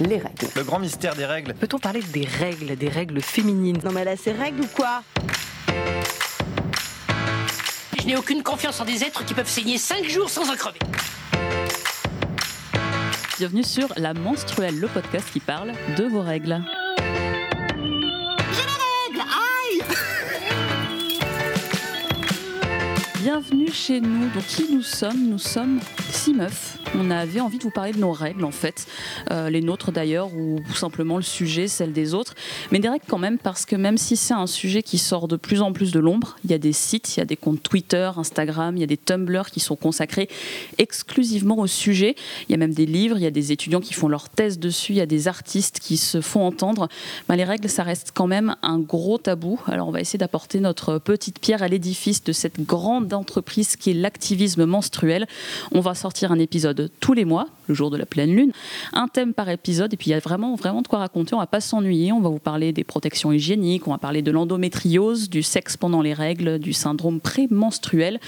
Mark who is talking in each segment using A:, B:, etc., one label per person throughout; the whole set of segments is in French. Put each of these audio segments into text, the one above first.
A: les règles.
B: Le grand mystère des règles.
A: Peut-on parler des règles, des règles féminines?
C: Non mais là, c'est règles ou quoi?
D: Je n'ai aucune confiance en des êtres qui peuvent saigner 5 jours sans en crever.
E: Bienvenue sur La Menstruelle, le podcast qui parle de vos règles. Bienvenue chez nous. Donc, qui nous sommes? Nous sommes six meufs. On avait envie de vous parler de nos règles, en fait. Euh, les nôtres d'ailleurs, ou simplement le sujet, celle des autres. Mais des règles quand même, parce que même si c'est un sujet qui sort de plus en plus de l'ombre, il y a des sites, il y a des comptes Twitter, Instagram, il y a des Tumblr qui sont consacrés exclusivement au sujet. Il y a même des livres, il y a des étudiants qui font leur thèse dessus, il y a des artistes qui se font entendre. Ben, les règles, ça reste quand même un gros tabou. Alors, on va essayer d'apporter notre petite pierre à l'édifice de cette grande d'entreprise qui est l'activisme menstruel. On va sortir un épisode tous les mois, le jour de la pleine lune, un thème par épisode, et puis il y a vraiment, vraiment de quoi raconter. On va pas s'ennuyer. On va vous parler des protections hygiéniques, on va parler de l'endométriose, du sexe pendant les règles, du syndrome prémenstruel.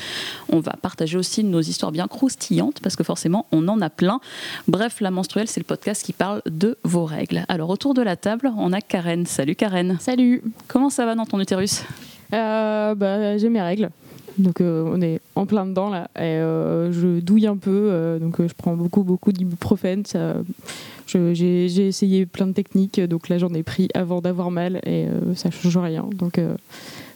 E: On va partager aussi nos histoires bien croustillantes, parce que forcément, on en a plein. Bref, la menstruelle, c'est le podcast qui parle de vos règles. Alors, autour de la table, on a Karen. Salut Karen.
F: Salut.
E: Comment ça va dans ton utérus?
F: Euh, bah, j'ai mes règles. Donc euh, on est en plein dedans là. Et, euh, je douille un peu, euh, donc je prends beaucoup beaucoup d'ibuprofène. J'ai essayé plein de techniques, donc là j'en ai pris avant d'avoir mal et ça change rien. Donc,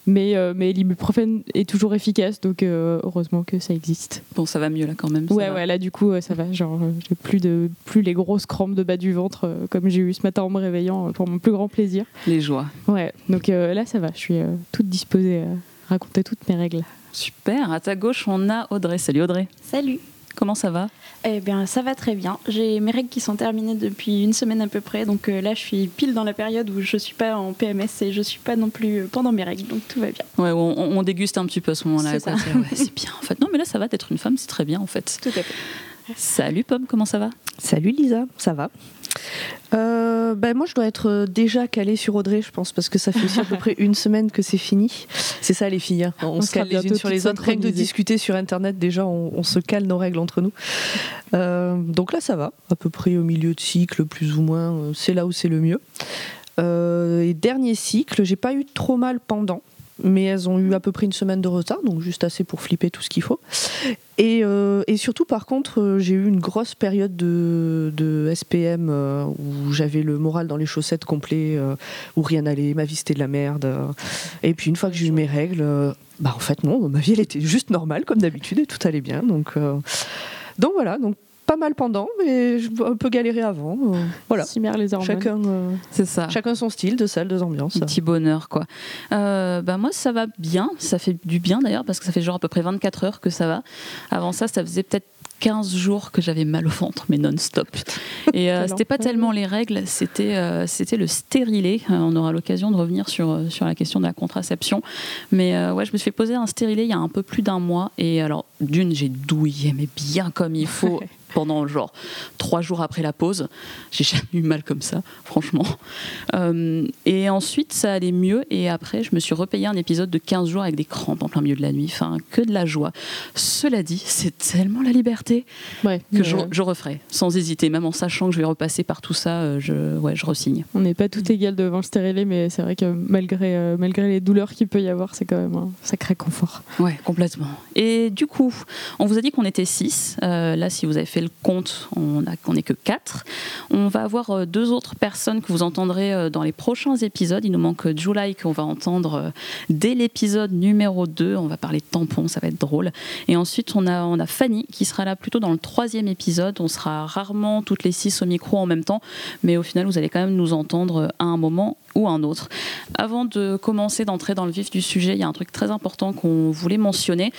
F: mais mais l'ibuprofène est toujours efficace, donc heureusement que ça existe.
E: Bon, ça va mieux là quand même.
F: Ouais
E: va.
F: ouais là du coup ça va. Genre j'ai plus de plus les grosses crampes de bas du ventre comme j'ai eu ce matin en me réveillant pour mon plus grand plaisir.
E: Les joies.
F: Ouais donc là ça va. Je suis toute disposée à raconter toutes mes règles.
E: Super. À ta gauche, on a Audrey. Salut Audrey.
G: Salut.
E: Comment ça va?
G: Eh bien, ça va très bien. J'ai mes règles qui sont terminées depuis une semaine à peu près. Donc euh, là, je suis pile dans la période où je suis pas en PMS et je suis pas non plus euh, pendant mes règles. Donc tout va bien.
E: Ouais, on, on déguste un petit peu à ce moment-là. Ouais, c'est bien en fait. Non, mais là, ça va d'être une femme, c'est très bien en fait.
G: Tout à fait.
E: Salut Pomme, comment ça va?
C: Salut Lisa, ça va? Euh, ben moi je dois être euh, déjà calée sur Audrey je pense parce que ça fait aussi à peu près une semaine que c'est fini. C'est ça les filles, hein. on,
F: On
C: se cale les unes sur les autres. Que de discuter sur internet déjà on, on se cale nos règles entre nous. Euh, donc là ça va, à peu près au milieu de cycle plus ou moins, c'est là où c'est le mieux. Euh, et dernier cycle, j'ai pas eu trop mal pendant. Mais elles ont eu à peu près une semaine de retard, donc juste assez pour flipper tout ce qu'il faut. Et, euh, et surtout, par contre, euh, j'ai eu une grosse période de, de SPM euh, où j'avais le moral dans les chaussettes complet, où rien n'allait, ma vie c'était de la merde. Et puis une fois que j'ai eu mes règles, bah en fait non, ma vie elle était juste normale comme d'habitude et tout allait bien. Donc, voilà, pas mal pendant, mais je- un peu galéré avant. euh, voilà,
F: Cimer les hormones.
C: chacun, euh,
E: C'est ça.
C: chacun son style, de salle, deux ambiances.
E: Un petit bonheur quoi. Euh, bah moi ça va bien, ça fait du bien d'ailleurs parce que ça fait genre à peu près 24 heures que ça va. Avant ça, ça faisait peut-être 15 jours que j'avais mal au ventre, mais non-stop. Et euh, c'était pas tellement les règles, c'était euh, c'était le stérilet. Euh, on aura l'occasion de revenir sur, sur la question de la contraception. Mais euh, ouais, je me suis fait poser un stérilet il y a un peu plus d'un mois. Et alors, d'une, j'ai douillé, mais bien comme il faut. pendant genre trois jours après la pause. J'ai jamais eu mal comme ça, franchement. Euh, et ensuite, ça allait mieux. Et après, je me suis repayé un épisode de 15 jours avec des crampes en plein milieu de la nuit. Enfin, que de la joie. Cela dit, c'est tellement la liberté
F: Ouais,
E: que je,
F: euh,
E: je referai, sans hésiter. Même en sachant que je vais repasser par tout ça, euh, je, ouais, je resigne.
F: On n'est pas tout égal devant le stérilet, mais c'est vrai que malgré, euh, malgré les douleurs qu'il peut y avoir, c'est quand même un sacré confort.
E: Ouais, complètement. Et du coup, on vous a dit qu'on était 6. là, si vous avez fait le compte, on n'est que 4. On va avoir euh, deux autres personnes que vous entendrez euh, dans les prochains épisodes. Il nous manque July qu'on va entendre euh, dès l'épisode numéro 2. On va parler de tampons, ça va être drôle. Et ensuite, on a, on a Fanny qui sera là plutôt dans le troisième épisode. On sera rarement toutes les 6 au micro en même temps, mais au final, vous allez quand même nous entendre à un moment ou un autre. Avant de commencer d'entrer dans le vif du sujet, il y a un truc très important qu'on voulait mentionner.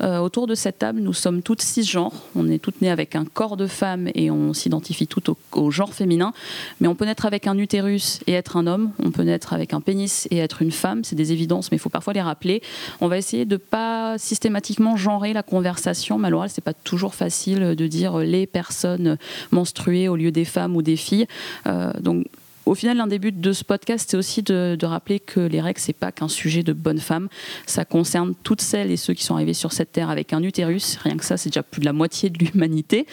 E: Euh, autour de cette table, nous sommes toutes cisgenres. On est toutes nées avec un corps de femme et on s'identifie toutes au, genre féminin. Mais on peut naître avec un utérus et être un homme. On peut naître avec un pénis et être une femme. C'est des évidences, mais il faut parfois les rappeler. On va essayer de pas systématiquement genrer la conversation. Mais à l'oral, c'est pas toujours facile de dire les personnes menstruées au lieu des femmes ou des filles. Euh, donc Au final, l'un des buts de ce podcast, c'est aussi de, rappeler que les règles, c'est pas qu'un sujet de bonne femme. Ça concerne toutes celles et ceux qui sont arrivés sur cette terre avec un utérus. Rien que ça, c'est déjà plus de la moitié de l'humanité.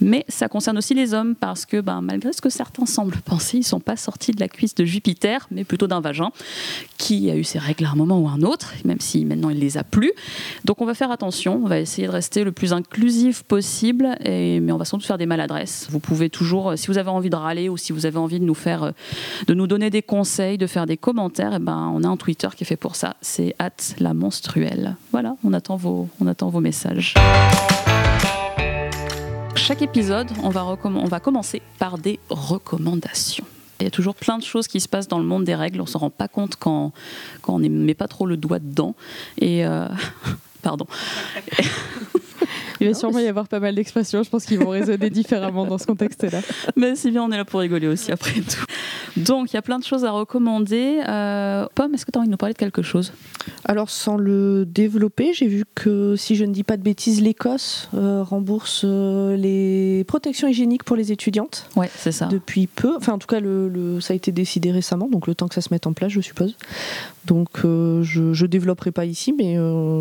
E: Mais ça concerne aussi les hommes parce que, ben, malgré ce que certains semblent penser, ils sont pas sortis de la cuisse de Jupiter, mais plutôt d'un vagin qui a eu ses règles à un moment ou à un autre, même si maintenant il les a plus. Donc on va faire attention, on va essayer de rester le plus inclusif possible, mais on va sans doute faire des maladresses. Vous pouvez toujours, si vous avez envie de râler ou si vous avez envie de nous faire, euh, de nous donner des conseils, de faire des commentaires, eh ben, on a un Twitter qui est fait pour ça, c'est at la menstruelle. Voilà, on attend vos, on attend vos messages. Chaque épisode, on va, on va commencer par des recommandations. Il y a toujours plein de choses qui se passent dans le monde des règles. On s'en rend pas compte quand, quand on ne met pas trop le doigt dedans. Et euh, pardon.
F: Il va sûrement y avoir pas mal d'expressions. Je pense qu'ils vont résonner différemment dans ce contexte-là.
E: Mais c'est bien, on est là pour rigoler aussi après tout. Donc il y a plein de choses à recommander. Euh, Pomme, est-ce que tu as envie de nous parler de quelque chose?
H: Alors, sans le développer, j'ai vu que, si je ne dis pas de bêtises, l'Écosse euh, rembourse euh, les protections hygiéniques pour les étudiantes
E: Ouais, c'est ça.
H: depuis peu. Enfin, en tout cas, le, le- ça a été décidé récemment, donc le temps que ça se mette en place, je suppose. Donc, euh, je ne développerai pas ici, mais,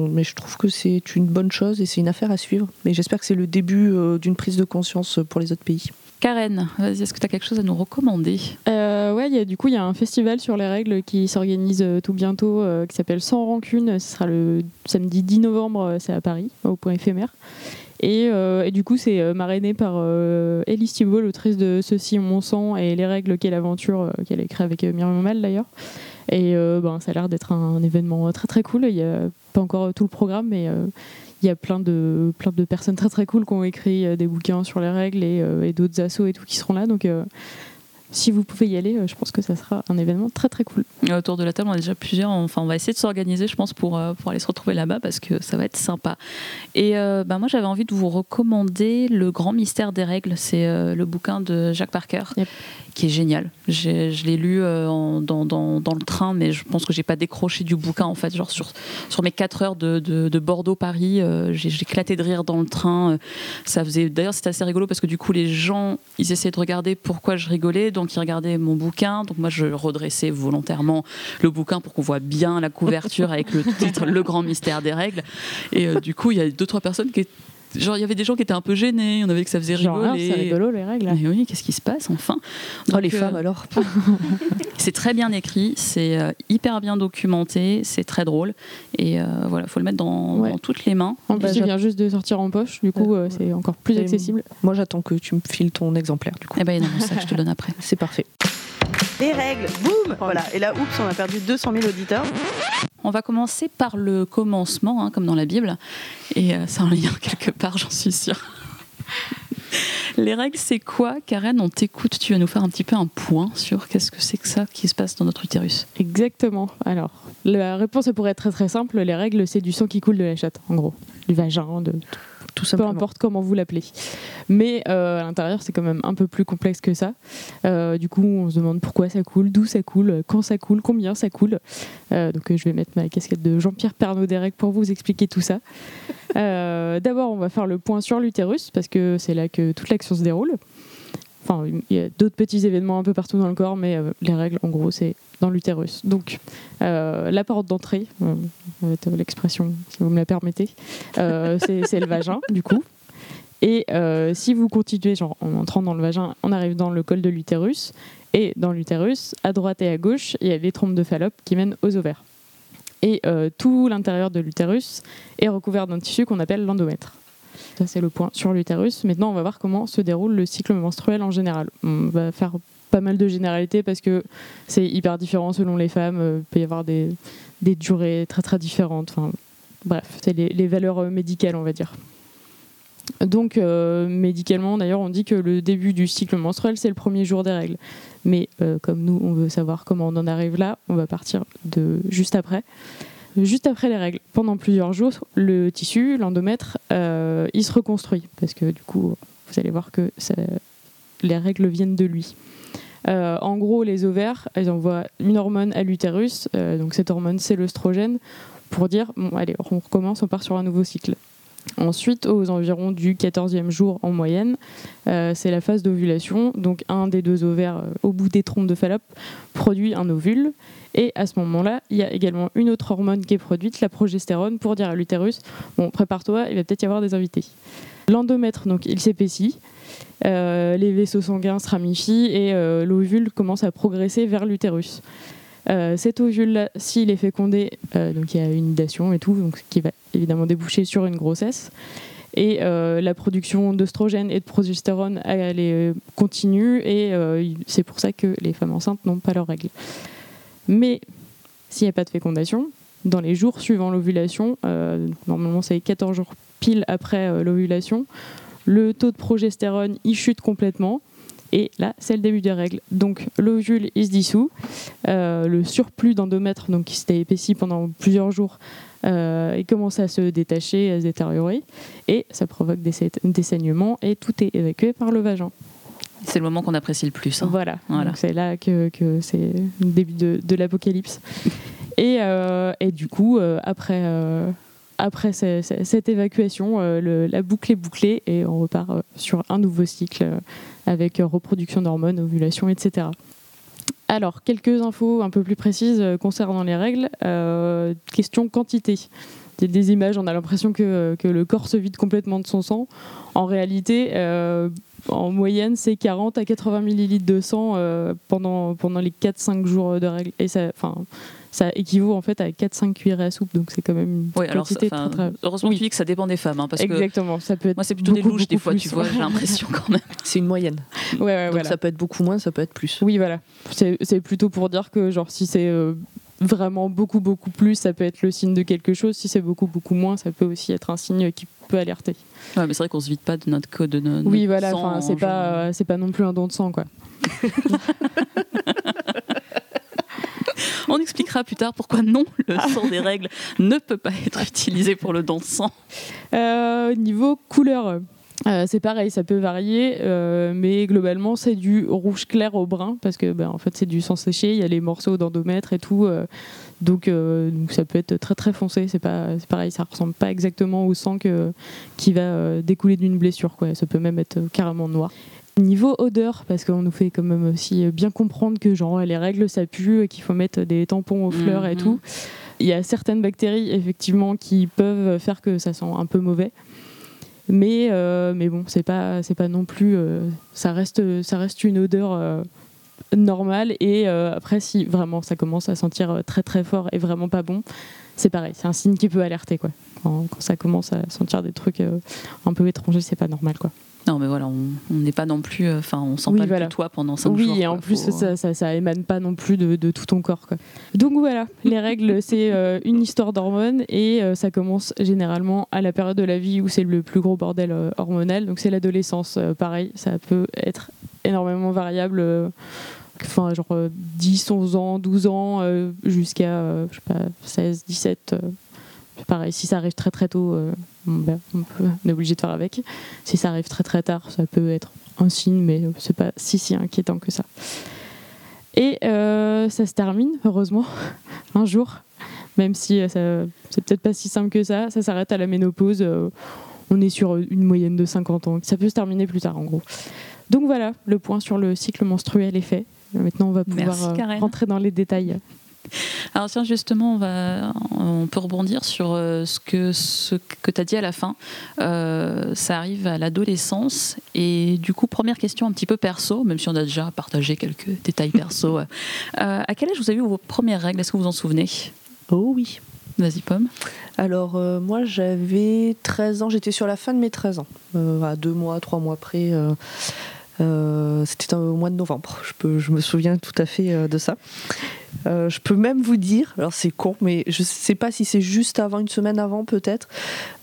H: mais je trouve que c'est une bonne chose et c'est une affaire à suivre. Mais j'espère que c'est le début d'une prise de conscience pour les autres pays.
E: Karen, vas-y, est-ce que tu as quelque chose à nous recommander?
F: Euh, ouais, du coup, il y a un festival sur les règles qui s'organise euh, tout bientôt, euh, qui s'appelle Sans Rancune. Ce sera le samedi 10 novembre, euh, c'est à Paris, au point éphémère. Et, du coup, c'est euh, marrainé par euh, Elise Thibault, l'autrice de Ceci, mon sang et Les règles, quelle aventure, euh, qu'elle a écrit avec Myriam Mal d'ailleurs. Et ben, ça a l'air d'être un, événement très très cool. Il n'y a pas encore tout le programme, mais il y a plein de, plein de personnes très très cool qui ont écrit euh, des bouquins sur les règles et, euh, et d'autres assos et tout qui seront là. Donc euh, si vous pouvez y aller, euh, je pense que ça sera un événement très très cool.
E: Autour de la table, on est déjà plusieurs. Enfin, on va essayer de s'organiser, je pense, pour, euh, pour aller se retrouver là-bas parce que ça va être sympa. Et euh, bah, moi, j'avais envie de vous recommander Le Grand Mystère des Règles. C'est euh, le bouquin de Jacques Parker
F: Yep.
E: qui est génial. Je l'ai lu euh, en- dans, dans, dans le train, mais je pense que j'ai pas décroché du bouquin en fait. Genre sur, sur mes 4 heures de, de, de Bordeaux-Paris, j'ai éclaté de rire dans le train. Ça faisait. D'ailleurs, c'était assez rigolo parce que du coup, les gens, ils essayaient de regarder pourquoi je rigolais, donc ils regardaient mon bouquin. Donc moi, je redressais volontairement le bouquin pour qu'on voit bien la couverture avec le titre Le Grand Mystère des Règles. Et euh, du coup, il y a deux trois personnes qui Genre, il y avait des gens qui étaient un peu gênés, on avait que ça faisait
F: Genre, ah,
E: rigoler.
F: c'est rigolo les règles.
E: Mais oui, qu'est-ce qui se passe enfin?
H: Oh,
E: Donc,
H: les
E: euh,
H: femmes alors
E: c'est très bien écrit, c'est euh, hyper bien documenté, c'est très drôle. Et euh, voilà, faut le mettre dans,
F: Ouais.
E: dans toutes les mains.
F: En plus,
H: Bah,
F: il vient juste de sortir en poche, du coup, euh, c'est encore plus
H: Et-
F: accessible.
H: Moi, j'attends que tu me files ton exemplaire, du coup.
E: Eh ben non, ça je te donne après.
H: C'est parfait.
C: Les règles, boum Voilà, et là, oups, on a perdu 200 000 auditeurs.
E: On va commencer par le commencement, hein, comme dans la Bible. Et euh, c'est un lien quelque part, j'en suis sûre. Les règles, c'est quoi Karen, on t'écoute, tu vas nous faire un petit peu un point sur qu'est-ce que c'est que ça qui se passe dans notre utérus.
F: Exactement. Alors, la réponse pourrait être très très simple. Les règles, c'est du sang qui coule de la chatte, en gros. Du vagin, de
H: Tout
F: peu importe comment vous l'appelez. Mais euh, à l'intérieur, c'est quand même un peu plus complexe que ça. Euh, du coup, on se demande pourquoi ça coule, d'où ça coule, quand ça coule, combien ça coule. Euh, donc, je vais mettre ma casquette de Jean-Pierre Pernaud règles pour vous expliquer tout ça. D'abord, on va faire le point sur l'utérus parce que c'est là que toute l'action se déroule. Enfin, il y a d'autres petits événements un peu partout dans le corps, mais euh, les règles, en gros, c'est dans l'utérus. Donc, euh, la porte d'entrée, euh, l'expression, si vous me la permettez, c'est le vagin, du coup. Et si vous continuez, genre en entrant dans le vagin, on arrive dans le col de l'utérus. Et dans l'utérus, à droite et à gauche, il y a les trompes de Fallope qui mènent aux ovaires. Et tout l'intérieur de l'utérus est recouvert d'un tissu qu'on appelle l'endomètre. Ça, c'est le point sur l'utérus. Maintenant, on va voir comment se déroule le cycle menstruel en général. On va faire pas mal de généralités parce que c'est hyper différent selon les femmes. Euh, Il peut y avoir des, durées très très différentes. Bref, c'est les, valeurs euh, médicales, on va dire. Donc, euh, médicalement, d'ailleurs, on dit que le début du cycle menstruel, c'est le premier jour des règles. Mais euh, comme nous, on veut savoir comment on en arrive là, on va partir de juste après. Juste après les règles, pendant plusieurs jours, le tissu, l'endomètre, euh, il se reconstruit. Parce que du coup, vous allez voir que les règles viennent de lui. Euh, en gros, les ovaires, elles envoient une hormone à l'utérus. euh, donc cette hormone, c'est l'œstrogène, pour dire, bon, allez, on recommence, on part sur un nouveau cycle. Ensuite, aux environs du 14e jour en moyenne, euh, c'est la phase d'ovulation. Donc un des deux ovaires euh, au bout des trompes de Fallope produit un ovule. Et à ce moment-là, il y a également une autre hormone qui est produite, la progestérone, pour dire à l'utérus, bon, prépare-toi, il va peut-être y avoir des invités. L'endomètre, donc, il s'épaissit, euh, les vaisseaux sanguins se ramifient et l'ovule commence à progresser vers l'utérus. Euh, cet ovule-là, s'il est fécondé, euh, donc il y a une nidation et tout, donc, qui va évidemment déboucher sur une grossesse. Et euh, la production d'œstrogène et de progestérone, elle est continue et c'est pour ça que les femmes enceintes n'ont pas leurs règles. Mais s'il n'y a pas de fécondation, dans les jours suivant l'ovulation, normalement c'est 14 jours pile après l'ovulation, le taux de progestérone il chute complètement. Et là, c'est le début des règles. Donc, l'ovule, il se dissout. Euh, le surplus d'endomètre, donc qui s'était épaissi pendant plusieurs jours, euh, il commence à se détacher, à se détériorer. Et ça provoque des, sa- des saignements. Et tout est évacué par le vagin.
E: C'est le moment qu'on apprécie le plus. hein.
F: Voilà.
E: Voilà.
F: Donc, c'est là que, que c'est le début de, de l'apocalypse. et, euh, et du coup, euh, après, euh, après ce- ce- cette évacuation, euh, la boucle est bouclée et on repart euh, sur un nouveau cycle euh, avec reproduction d'hormones, ovulation, etc. Alors, quelques infos un peu plus précises concernant les règles. Question quantité. Des, images, on a l'impression que, que le corps se vide complètement de son sang. En réalité, en moyenne, c'est 40 à 80 millilitres de sang pendant, pendant les 4-5 jours de règles. Ça équivaut en fait à 4-5 cuillerées à soupe, donc c'est quand même une
E: Oui, alors ça-
F: quantité
E: enfin,
F: très, très...
E: heureusement
F: Oui.
E: que tu dis que ça dépend des femmes, hein, parce que
F: Exactement, ça peut être
E: moi c'est plutôt des
F: beaucoup,
E: louches des
F: beaucoup
E: fois,
F: plus.
E: tu vois, j'ai l'impression quand même.
C: C'est une moyenne.
F: Ouais, ouais,
C: Donc
F: voilà.
C: ça peut être beaucoup moins, ça peut être plus.
F: Oui, voilà. C'est plutôt pour dire que, genre, si c'est euh, vraiment beaucoup, beaucoup plus, ça peut être le signe de quelque chose. Si c'est beaucoup, beaucoup moins, ça peut aussi être un signe qui peut alerter.
E: Ouais, mais c'est vrai qu'on se vide pas de notre code, de notre
F: oui, voilà. c'est pas, euh, c'est pas non plus un don de sang, quoi.
E: On expliquera plus tard pourquoi non, le sang des règles ne peut pas être utilisé pour le don de sang.
F: Euh, niveau couleur. euh, c'est pareil, ça peut varier, euh, mais globalement c'est du rouge clair au brun parce que ben, en fait c'est du sang séché, il y a les morceaux d'endomètre et tout, euh, donc, donc ça peut être très très foncé. C'est pas, c'est pareil, ça ressemble pas exactement au sang que, qui va découler d'une blessure, quoi. Ça peut même être carrément noir. Niveau odeur, parce qu'on nous fait quand même aussi bien comprendre que genre les règles ça pue, et qu'il faut mettre des tampons aux fleurs et
E: Mhm.
F: tout. Il y a certaines bactéries effectivement qui peuvent faire que ça sent un peu mauvais. Mais, euh, mais bon, c'est pas, c'est pas non plus. euh, ça, reste, ça reste une odeur euh, normale. Et après, si vraiment ça commence à sentir très très fort et vraiment pas bon, c'est pareil. C'est un signe qui peut alerter. Quoi. Quand, quand ça commence à sentir des trucs un peu étrangers, c'est pas normal. Quoi.
E: Non, mais voilà, on n'est pas non plus, euh, enfin, on sent
F: Oui,
E: pas
F: voilà.
E: le toit pendant 5
F: oui,
E: jours.
F: et en
E: quoi.
F: plus,
E: Faut-
F: ça, ça, ça émane pas non plus de, de tout ton corps. Quoi. Donc voilà, les règles, c'est euh, une histoire d'hormones et euh, ça commence généralement à la période de la vie où c'est le plus gros bordel euh, hormonal. Donc c'est l'adolescence. Euh, pareil, ça peut être énormément variable. euh, Enfin, genre euh, 10, 11 ans, 12 ans, euh, jusqu'à, euh, je sais pas, 16, 17. Pareil, si ça arrive très très tôt, euh, ben, on, peut- on est obligé de faire avec. Si ça arrive très très tard, ça peut être un signe, mais c'est pas si si inquiétant que ça. Et euh, ça se termine, heureusement, un jour, même si euh, c'est peut-être pas si simple que ça, ça s'arrête à la ménopause. on est sur une moyenne de 50 ans. Ça peut se terminer plus tard, en gros. Donc voilà, le point sur le cycle menstruel est fait. Maintenant, on va pouvoir
E: Merci,
F: rentrer dans les détails.
E: Alors tiens, justement, on, va, on peut rebondir sur euh, ce que, ce que tu as dit à la fin. Euh, ça arrive à l'adolescence. Et du coup, première question un petit peu perso, même si on a déjà partagé quelques détails perso. euh, à quel âge vous avez eu vos premières règles? Est-ce que vous vous en souvenez?
C: Oh oui.
E: Vas-y, Pomme.
C: Alors, euh, moi, j'avais 13 ans, j'étais sur la fin de mes 13 ans, à deux mois, trois mois près. euh, C'était au mois de novembre, je, peux, je me souviens tout à fait euh, de ça. Euh, je peux même vous dire, alors c'est con, mais je sais pas si c'est juste avant, une semaine avant peut-être,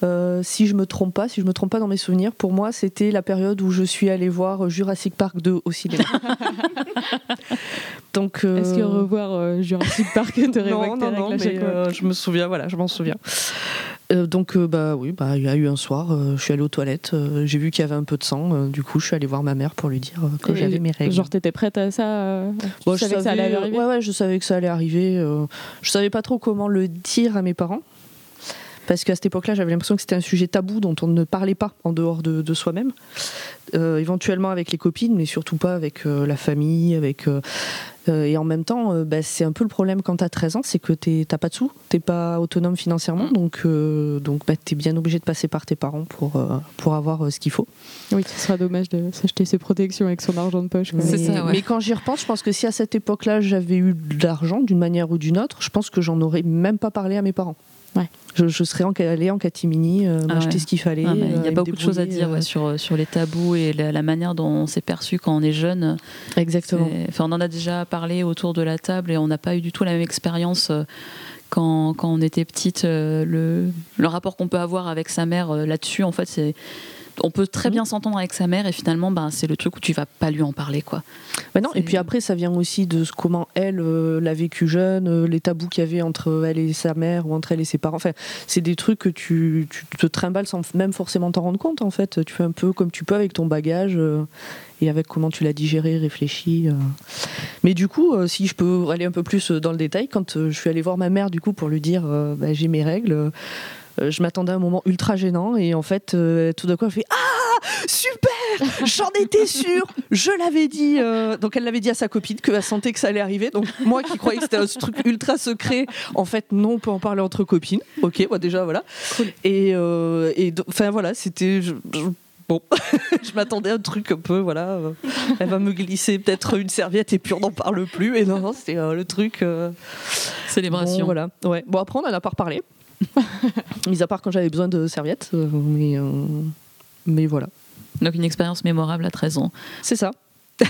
C: euh, si je me trompe pas, si je me trompe pas dans mes souvenirs, pour moi c'était la période où je suis allée voir Jurassic Park 2 au cinéma. Donc, euh,
F: Est-ce que revoir euh, Jurassic Park te
C: non, non, non, mais euh, je me souviens, voilà, je m'en souviens. Euh, donc, euh, bah oui, bah, il y a eu un soir, euh, je suis allée aux toilettes, euh, j'ai vu qu'il y avait un peu de sang, euh, du coup, je suis allée voir ma mère pour lui dire euh, que j'avais mes règles.
F: Genre, t'étais prête à ça euh, tu
C: Bon,
F: savais que ça allait arriver
C: ouais, ouais, je savais que ça allait arriver. euh, je savais pas trop comment le dire à mes parents. Parce qu'à cette époque-là, j'avais l'impression que c'était un sujet tabou dont on ne parlait pas en dehors de, soi-même. Euh, éventuellement avec les copines, mais surtout pas avec euh, la famille, avec. Euh, et en même temps, bah, c'est un peu le problème quand tu as 13 ans, c'est que tu n'as pas de sous, tu pas autonome financièrement, mm. donc, donc bah, tu es bien obligé de passer par tes parents pour, pour avoir ce qu'il faut.
F: Oui, ce sera dommage de s'acheter ses protections avec son argent de poche.
C: Mais, ça, mais quand j'y repense, je pense que si à cette époque-là j'avais eu de l'argent d'une manière ou d'une autre, je pense que j'en aurais même pas parlé à mes parents.
F: Ouais.
C: Je, serais allée en catimini, euh, ah m'acheter ce qu'il fallait.
E: Ah, il y a euh, beaucoup de choses à dire euh. sur, sur les tabous et la, manière dont on s'est perçu quand on est jeune.
C: Exactement.
E: Enfin, on en a déjà parlé autour de la table et on n'a pas eu du tout la même expérience. Quand, quand, on était petite, le, le rapport qu'on peut avoir avec sa mère là-dessus, en fait, c'est on peut très bien s'entendre avec sa mère et finalement, ben, c'est le truc où tu vas pas lui en parler. Quoi.
C: Bah non, et puis après, ça vient aussi de comment elle euh, l'a vécu jeune, euh, les tabous qu'il y avait entre elle et sa mère ou entre elle et ses parents. Enfin, c'est des trucs que tu, te trimbales sans même forcément t'en rendre compte. En fait, tu fais un peu comme tu peux avec ton bagage. Euh, et avec comment tu l'as digéré, réfléchi. Mais du coup, si je peux aller un peu plus dans le détail, quand je suis allée voir ma mère du coup pour lui dire bah, j'ai mes règles, je m'attendais à un moment ultra gênant et en fait, euh, tout d'un coup, elle fait Ah Super J'en étais sûre Je l'avais dit. Euh, donc, elle l'avait dit à sa copine qu'elle sentait que ça allait arriver. Donc, moi qui croyais que c'était un truc ultra secret, en fait, non, on peut en parler entre copines. Ok, moi déjà, voilà. Et, enfin, voilà, c'était. bon, je m'attendais à un truc un peu, voilà. elle va me glisser peut-être une serviette et puis on n'en parle plus. Et non, non, c'était le truc.
E: Célébration.
C: Bon, voilà. Ouais. Bon, après, on en a pas reparlé. Mis à part quand j'avais besoin de serviettes. Euh, mais, euh, mais voilà.
E: Donc une expérience mémorable à 13 ans.
C: C'est ça.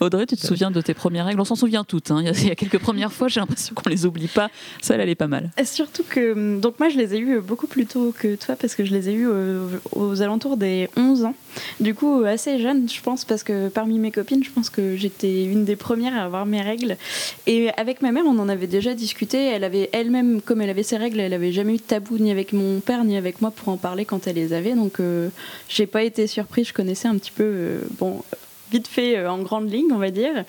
E: Audrey, tu te souviens de tes premières règles? On s'en souvient toutes. Hein. Il, y a, quelques premières fois, j'ai l'impression qu'on les oublie pas. Ça, elle, est pas mal.
G: surtout que, hum, donc moi, je les ai eues beaucoup plus tôt que toi parce que je les ai eues euh, aux, alentours des 11 ans. Du coup, assez jeune, je pense, parce que parmi mes copines, je pense que j'étais une des premières à avoir mes règles. Et avec ma mère, on en avait déjà discuté. Elle avait elle-même, comme elle avait ses règles, elle avait jamais eu de tabou ni avec mon père ni avec moi pour en parler quand elle les avait. Donc, euh, j'ai pas été surprise. Je connaissais un petit peu, euh, bon, vite fait euh, en grande ligne, on va dire.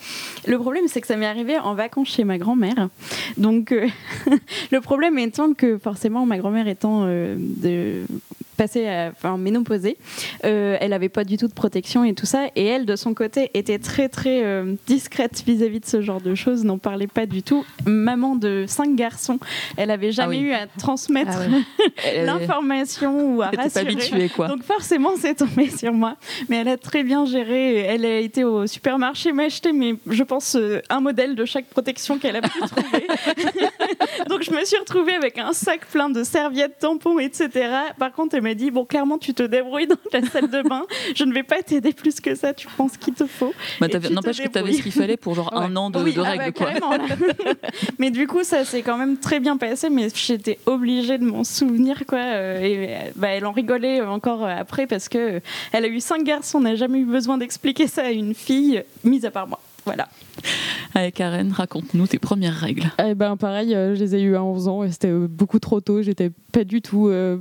G: Le problème, c'est que ça m'est arrivé en vacances chez ma grand-mère. Donc, euh, le problème étant que forcément, ma grand-mère étant euh, de passée enfin, ménopausée. Euh, elle n'avait pas du tout de protection et tout ça. Et elle, de son côté, était très très euh, discrète vis-à-vis de ce genre de choses, n'en parlait pas du tout. Maman de cinq garçons, elle avait jamais ah eu à transmettre ah l'information ou à rassurer.
E: quoi.
G: Donc forcément, c'est tombé sur moi. Mais elle a très bien géré. Elle a été au supermarché m'acheter, mais je pense, euh, un modèle de chaque protection qu'elle a pu trouver. Donc je me suis retrouvée avec un sac plein de serviettes, tampons, etc. Par contre, elle m'a dit bon, clairement, tu te débrouilles dans la salle de bain. Je ne vais pas t'aider plus que ça. Tu penses qu'il te faut.
E: Bah, N'empêche que tu avais ce qu'il fallait pour genre un an de, de ah règles. Bah,
G: mais du coup, ça s'est quand même très bien passé. Mais j'étais obligée de m'en souvenir, quoi. Euh, et bah, elle en rigolait encore après parce que elle a eu cinq garçons. On n'a jamais eu besoin d'expliquer ça à une fille, mise à part moi. Voilà.
E: Allez Karen, raconte-nous tes premières règles.
F: Eh ben pareil, euh, je les ai eues à 11 ans et c'était euh, beaucoup trop tôt. J'étais pas du tout. Euh,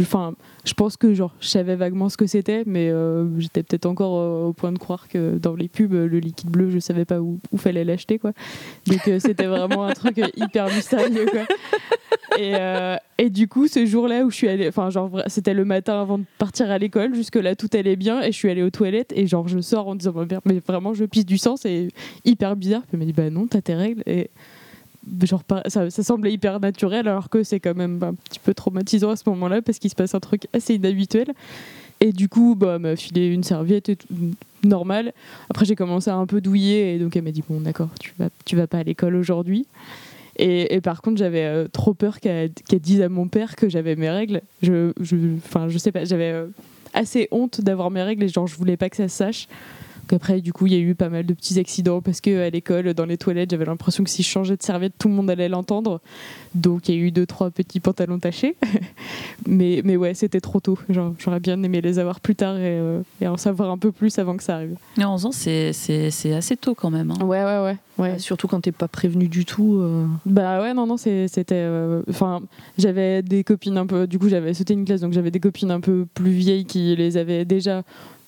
F: enfin, je pense que genre je savais vaguement ce que c'était, mais j'étais peut-être encore au point de croire que dans les pubs, le liquide bleu, je savais pas où, où fallait l'acheter quoi. Donc c'était vraiment un truc hyper mystérieux et, du coup, ce jour-là où je suis allée, enfin, genre, c'était le matin avant de partir à l'école, jusque-là, tout allait bien, et je suis allée aux toilettes, et genre, je sors en disant, mais vraiment, je pisse du sang, hyper bizarre. Puis elle m'a dit, bah non, t'as tes règles. Et genre, ça, ça semblait hyper naturel, alors que c'est quand même un petit peu traumatisant à ce moment-là, parce qu'il se passe un truc assez inhabituel. Et du coup, bah, elle m'a filé une serviette et tout, normale. Après, j'ai commencé à un peu douiller, et donc elle m'a dit, bon, d'accord, tu vas, tu vas pas à l'école aujourd'hui. Et, par contre, j'avais euh, trop peur qu'elle dise à mon père que j'avais mes règles. Je, je, je sais pas, j'avais euh, assez honte d'avoir mes règles et genre je voulais pas que ça se sache. Après, du coup, il y a eu pas mal de petits accidents parce que à l'école, dans les toilettes, j'avais l'impression que si je changeais de serviette, tout le monde allait l'entendre. Donc, il y a eu deux, trois petits pantalons tachés. mais, mais ouais, c'était trop tôt. J'aurais bien aimé les avoir plus tard et, euh, en savoir un peu plus avant que ça arrive.
E: Mais 11 ans, c'est assez tôt quand même. Hein.
F: Ouais, ouais, ouais, ouais.
C: surtout quand t'es pas prévenu du tout. Euh.
F: Bah ouais, non, non, c'était. Euh, enfin, j'avais des copines un peu. Du coup, j'avais sauté une classe, donc j'avais des copines un peu plus vieilles qui les avaient déjà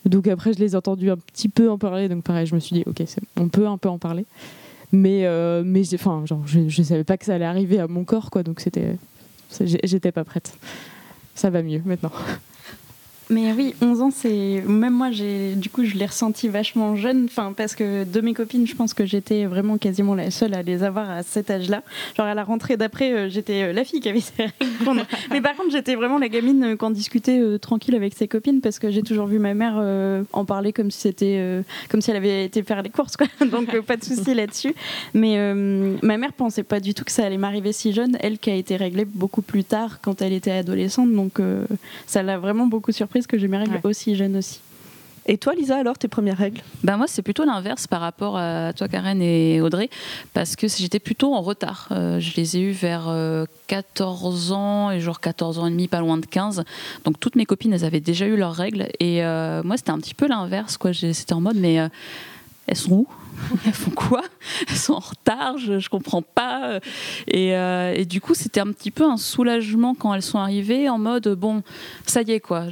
F: donc après, je les ai entendus un petit peu en parler. Donc pareil, je me suis dit, ok, on peut un peu en parler. Mais, euh, mais enfin, genre, je ne savais pas que ça allait arriver à mon corps, quoi. Donc c'était j'étais pas prête. Ça va mieux maintenant.
G: Mais oui, 11 ans, c'est. Même moi, j'ai du coup, je l'ai ressenti vachement jeune. Enfin, parce que de mes copines, je pense que j'étais vraiment quasiment la seule à les avoir à cet âge-là. Genre, à la rentrée d'après, euh, j'étais euh, la fille qui avait ses règles. Mais par contre, j'étais vraiment la gamine euh, quand discutait tranquille avec ses copines parce que j'ai toujours vu ma mère en parler comme si c'était. comme si elle avait été faire les courses, quoi. Donc, pas de souci là-dessus. Mais ma mère pensait pas du tout que ça allait m'arriver si jeune. Elle qui a été réglée beaucoup plus tard quand elle était adolescente. Donc, ça l'a vraiment beaucoup surpris que j'ai mes règles aussi jeunes aussi.
C: Et toi, Lisa, alors, tes premières règles?
E: Ben Moi, c'est plutôt l'inverse par rapport à toi, Karen et Audrey, parce que j'étais plutôt en retard. Euh, je les ai eues vers 14 euh, ans et genre 14 ans et demi, pas loin de 15. Donc, toutes mes copines, elles avaient déjà eu leurs règles. Et euh, moi, c'était un petit peu l'inverse. C'était en mode, mais elles sont où? Elles font quoi? Elles sont en retard, je, je comprends pas. Et, et du coup, c'était un petit peu un soulagement quand elles sont arrivées, en mode bon, ça y est quoi,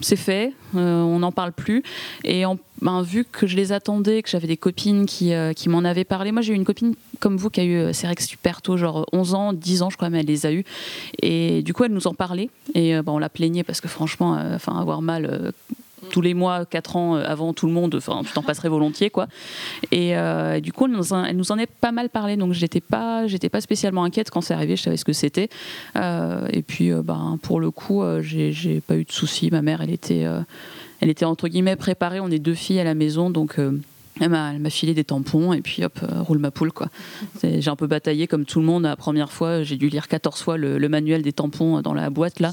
E: c'est fait, euh, on n'en parle plus. Et en, ben, vu que je les attendais, que j'avais des copines qui, euh, qui m'en avaient parlé, moi j'ai eu une copine comme vous qui a eu euh, règles super tôt, genre 11 ans, 10 ans je crois, mais elle les a eues. Et du coup elle nous en parlait. Et ben, on la plaignait parce que franchement, enfin avoir mal tous les mois, quatre ans euh, avant tout le monde, enfin, tu t'en passerais volontiers, quoi. Et euh, du coup, elle nous, en, nous, en est pas mal parlé, donc j'étais pas, j'étais pas spécialement inquiète quand c'est arrivé, je savais ce que c'était. Euh, et puis, ben, pour le coup, j'ai pas eu de soucis. Ma mère, elle était, elle était entre guillemets préparée. On est deux filles à la maison, donc elle m'a filé des tampons et puis hop, euh, roule ma poule quoi. J'ai un peu bataillé comme tout le monde la première fois. J'ai dû lire 14 fois le, manuel des tampons dans la boîte là,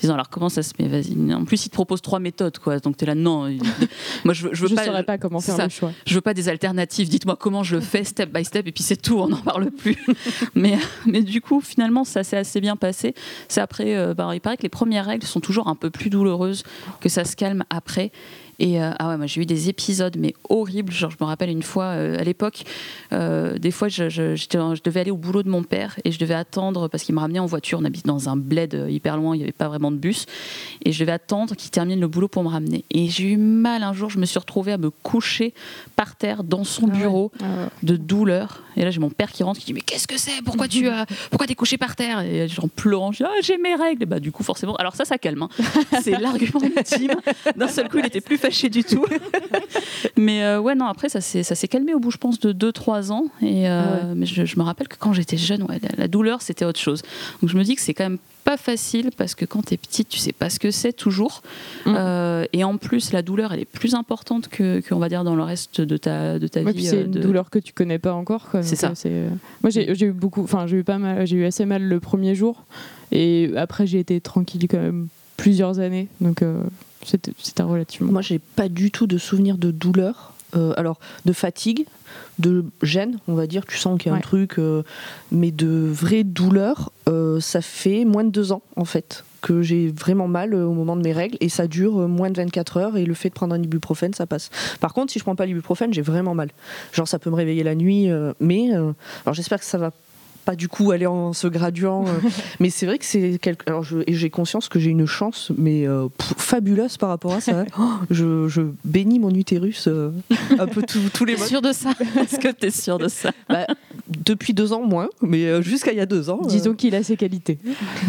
E: disant alors comment ça se met Vas-y. En plus, il te propose trois méthodes quoi. Donc tu es là non.
F: Moi je, je veux pas. pas comment faire le choix.
E: Je veux pas des alternatives. Dites-moi comment je le fais step by step et puis c'est tout. On n'en parle plus. mais mais du coup finalement ça s'est assez bien passé. C'est après, euh, bah, il paraît que les premières règles sont toujours un peu plus douloureuses que ça se calme après. Et euh, ah ouais, moi j'ai eu des épisodes mais horribles. Genre je me rappelle une fois euh, à l'époque, euh, des fois je, je, devais aller au boulot de mon père et je devais attendre parce qu'il me ramenait en voiture. On habite dans un bled hyper loin, il n'y avait pas vraiment de bus et je devais attendre qu'il termine le boulot pour me ramener. Et j'ai eu mal un jour. Je me suis retrouvée à me coucher par terre dans son ah bureau ah de douleur. Et là j'ai mon père qui rentre qui dit mais qu'est-ce que c'est? Pourquoi tu as pourquoi t'es couché par terre? Et en pleurant, je dis, ah, j'ai mes règles. Et bah du coup forcément. Alors ça ça calme. Hein. C'est l'argument ultime. D'un seul coup il était plus fâché du tout. mais euh, ouais, non, après, ça s'est calmé au bout, je pense, de 2-3 ans. Et, euh, Mais je, me rappelle que quand j'étais jeune, ouais, la, douleur, c'était autre chose. Donc je me dis que c'est quand même pas facile parce que quand tu es petite, tu sais pas ce que c'est toujours. Mm. Euh, et en plus, la douleur, elle est plus importante que, qu'on va dire, dans le reste de ta, de ta vie.
F: C'est une douleur que tu connais pas encore.
E: C'est ça.
F: Moi, j'ai, eu beaucoup, enfin, j'ai eu pas mal, j'ai eu assez mal le premier jour. Et après, j'ai été tranquille quand même plusieurs années. Donc, c'était relativement.
C: Moi, j'ai pas du tout de souvenir de douleur. Euh, alors, de fatigue, de gêne, on va dire, tu sens qu'il y a un truc, euh, mais de vraie douleur, euh, ça fait moins de deux ans, en fait, que j'ai vraiment mal au moment de mes règles, et ça dure moins de 24 heures, et le fait de prendre un ibuprofène, ça passe. Par contre, si je prends pas l'ibuprofène, j'ai vraiment mal. Genre, ça peut me réveiller la nuit, mais alors j'espère que ça va pas du coup aller en se graduant. Euh. mais c'est vrai que c'est quelque. Alors j'ai conscience que j'ai une chance, mais euh, fabuleuse par rapport à ça. Oh, je, bénis mon utérus euh, un peu tous les mois.
E: sûr de ça Est-ce que tu es sûr de ça
C: bah, Depuis deux ans moins, mais jusqu'à il y a deux ans.
F: Disons qu'il a ses qualités.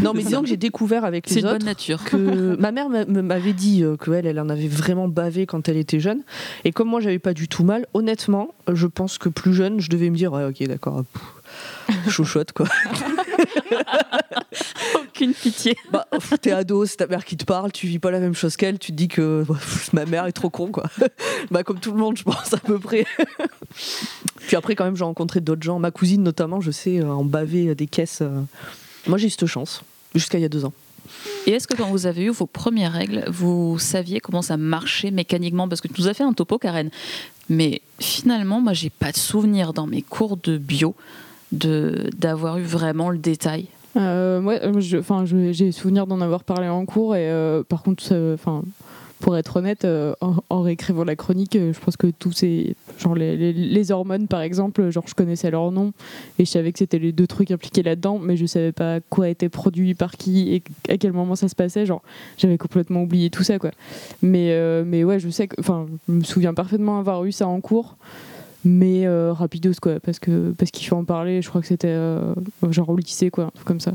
C: Non, mais disons que j'ai découvert avec les
E: autres.
C: bonne
E: nature.
C: Que ma mère m'avait dit qu'elle, elle en avait vraiment bavé quand elle était jeune. Et comme moi, j'avais pas du tout mal, honnêtement, je pense que plus jeune, je devais me dire, ouais, ok, d'accord chouchotte quoi.
E: Aucune pitié.
C: Bah, t'es ado, c'est ta mère qui te parle, tu vis pas la même chose qu'elle, tu te dis que ma mère est trop con quoi. bah comme tout le monde, je pense à peu près. Puis après quand même j'ai rencontré d'autres gens, ma cousine notamment, je sais, euh, en baver des caisses. Euh. Moi j'ai eu cette chance jusqu'à il y a deux ans.
E: Et est-ce que quand vous avez eu vos premières règles, vous saviez comment ça marchait mécaniquement? Parce que tu nous as fait un topo, Karen. Mais finalement, moi, j'ai pas de souvenir dans mes cours de bio d'avoir eu vraiment le détail
F: euh, Moi, j'ai souvenir d'en avoir parlé en cours et euh, par contre, enfin pour être honnête, euh, en, réécrivant la chronique, euh, je pense que tous ces. Genre les, hormones, par exemple, genre je connaissais leur nom et je savais que c'était les deux trucs impliqués là-dedans, mais je savais pas quoi était produit par qui et à quel moment ça se passait. Genre, j'avais complètement oublié tout ça, quoi. Mais, mais ouais, je sais. Enfin, je me souviens parfaitement avoir eu ça en cours mais euh, rapidos quoi parce que parce qu'il faut en parler je crois que c'était euh, genre au lycée quoi comme ça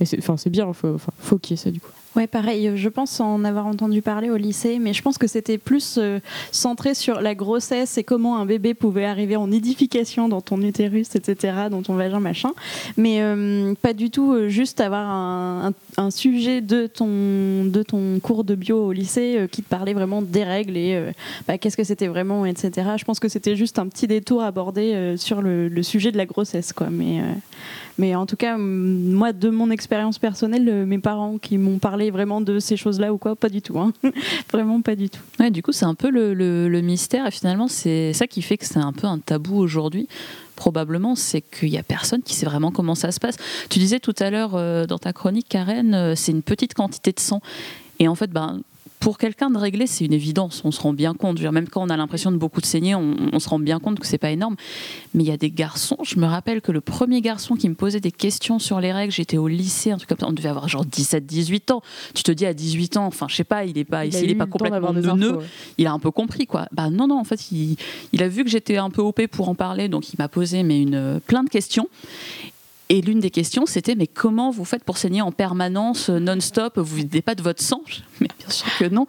F: Et c'est, enfin, c'est bien, faut, faut qu'il y ait ça du coup.
G: Ouais, pareil, je pense en avoir entendu parler au lycée, mais je pense que c'était plus euh, centré sur la grossesse et comment un bébé pouvait arriver en nidification dans ton utérus, etc., dans ton vagin, machin. Mais euh, pas du tout euh, juste avoir un, sujet de ton, de ton cours de bio au lycée euh, qui te parlait vraiment des règles et euh, bah, qu'est-ce que c'était vraiment, etc. Je pense que c'était juste un petit détour abordé euh, sur le, le sujet de la grossesse, quoi. Mais. euh, mais en tout cas, moi, de mon expérience personnelle, euh, mes parents qui m'ont parlé vraiment de ces choses-là ou quoi, pas du tout. hein. vraiment pas du tout.
E: Ouais, du coup, c'est un peu le, mystère et finalement, c'est ça qui fait que c'est un peu un tabou aujourd'hui. Probablement, c'est qu'il y a personne qui sait vraiment comment ça se passe. Tu disais tout à l'heure euh, dans ta chronique, Karen, euh, c'est une petite quantité de sang. Et en fait, ben, pour quelqu'un de réglé, c'est une évidence. On se rend bien compte. Dire, même quand on a l'impression de beaucoup de saigner, on, on se rend bien compte que c'est pas énorme. Mais il y a des garçons. Je me rappelle que le premier garçon qui me posait des questions sur les règles, j'étais au lycée, un truc comme ça. On devait avoir genre 17-18 ans. Tu te dis à 18 ans, enfin, je sais pas, il est pas,
F: Il
E: il est pas complètement neuneux
F: ouais.
E: il a un peu compris quoi. Bah non non en fait il, il a vu que j'étais un peu OP pour en parler donc il m'a posé mais une euh, plein de questions. Et l'une des questions c'était mais comment vous faites pour saigner en permanence euh, non-stop? Vous videz pas de votre sang? Mais bien sûr que non.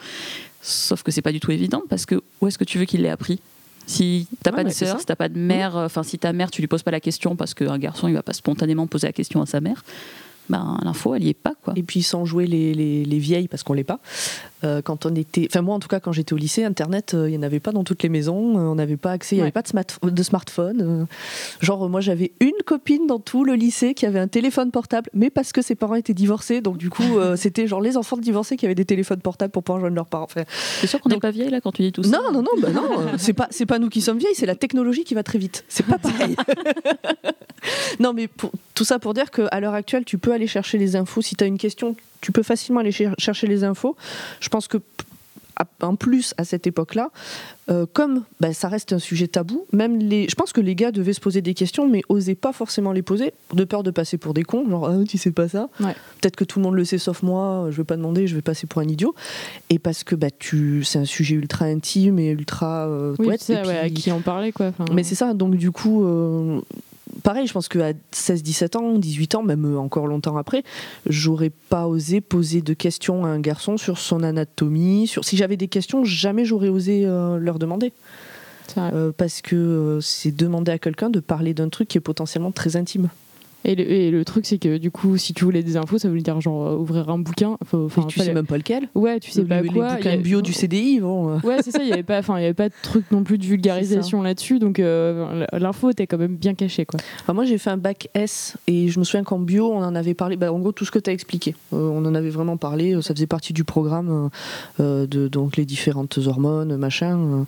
E: Sauf que c'est pas du tout évident parce que où est-ce que tu veux qu'il l'ait appris? Si t'as
C: Ouais,
E: pas de sœur, si t'as pas de mère, euh, enfin si ta mère tu lui poses pas la question parce qu'un garçon il va pas spontanément poser la question à sa mère, ben l'info elle y est pas quoi.
C: Et puis sans jouer les, les- les vieilles, parce qu'on l'est pas. Euh, quand on était, enfin moi en tout cas quand j'étais au lycée, Internet, euh, il y en avait pas dans toutes les maisons. euh, on n'avait pas accès, il n'y avait pas de, smart- de smartphone. euh. genre euh, moi j'avais une copine dans tout le lycée qui avait un téléphone portable, mais parce que ses parents étaient divorcés, donc du coup euh, c'était genre les enfants de divorcés qui avaient des téléphones portables pour pouvoir joindre leurs parents. Enfin,
E: C'est sûr qu'on n'est
C: Donc-
E: pas vieille là quand tu dis tout ça?
C: non non non, bah non, euh, c'est pas pas nous qui sommes vieilles, c'est la technologie qui va très vite. C'est pas pareil. non mais pour- tout ça pour dire qu'à l'heure actuelle, tu peux aller chercher les infos. Si tu as une question, tu peux facilement aller cher- chercher les infos. Je pense que à- en plus à cette époque-là, euh, comme bah, ça reste un sujet tabou, même les, je pense que les gars devaient se poser des questions, mais osaient pas forcément les poser, de peur de passer pour des cons, genre Ah, tu sais pas ça.
F: Ouais.
C: Peut-être que tout le monde le sait sauf moi, je vais pas demander, je vais passer pour un idiot. Et parce que bah, tu, c'est un sujet ultra intime et ultra euh,
F: Oui, ouais, à
C: puis-
F: qui en parlait quoi.
C: Mais c'est ça, donc du coup, euh, pareil, je pense qu'à 16-17 ans, 18 ans, même euh, encore longtemps après, j'aurais pas osé poser de questions à un garçon sur son anatomie. Sur... Si j'avais des questions, jamais j'aurais osé euh, leur demander. Euh, parce que c'est demander à quelqu'un de parler d'un truc qui est potentiellement très intime.
F: Et le, et le truc, c'est que du coup, si tu voulais des infos, ça voulait dire genre euh, ouvrir un bouquin. Enfin,
C: tu sais même pas lequel.
F: Ouais, tu sais
C: Le-
F: pas
C: les
F: quoi.
C: bouquins
F: il y a-
C: bio du CDI, bon. euh.
F: Ouais, c'est ça. Il y avait pas, enfin, il y avait pas de truc non plus de vulgarisation là-dessus, donc euh, l'info était quand même bien cachée, quoi.
C: Enfin, moi, j'ai fait un bac S et je me souviens qu'en bio, on en avait parlé. Bah, en gros, tout ce que tu as expliqué. Euh, on en avait vraiment parlé. Ça faisait partie du programme euh, de donc, les différentes hormones, machin.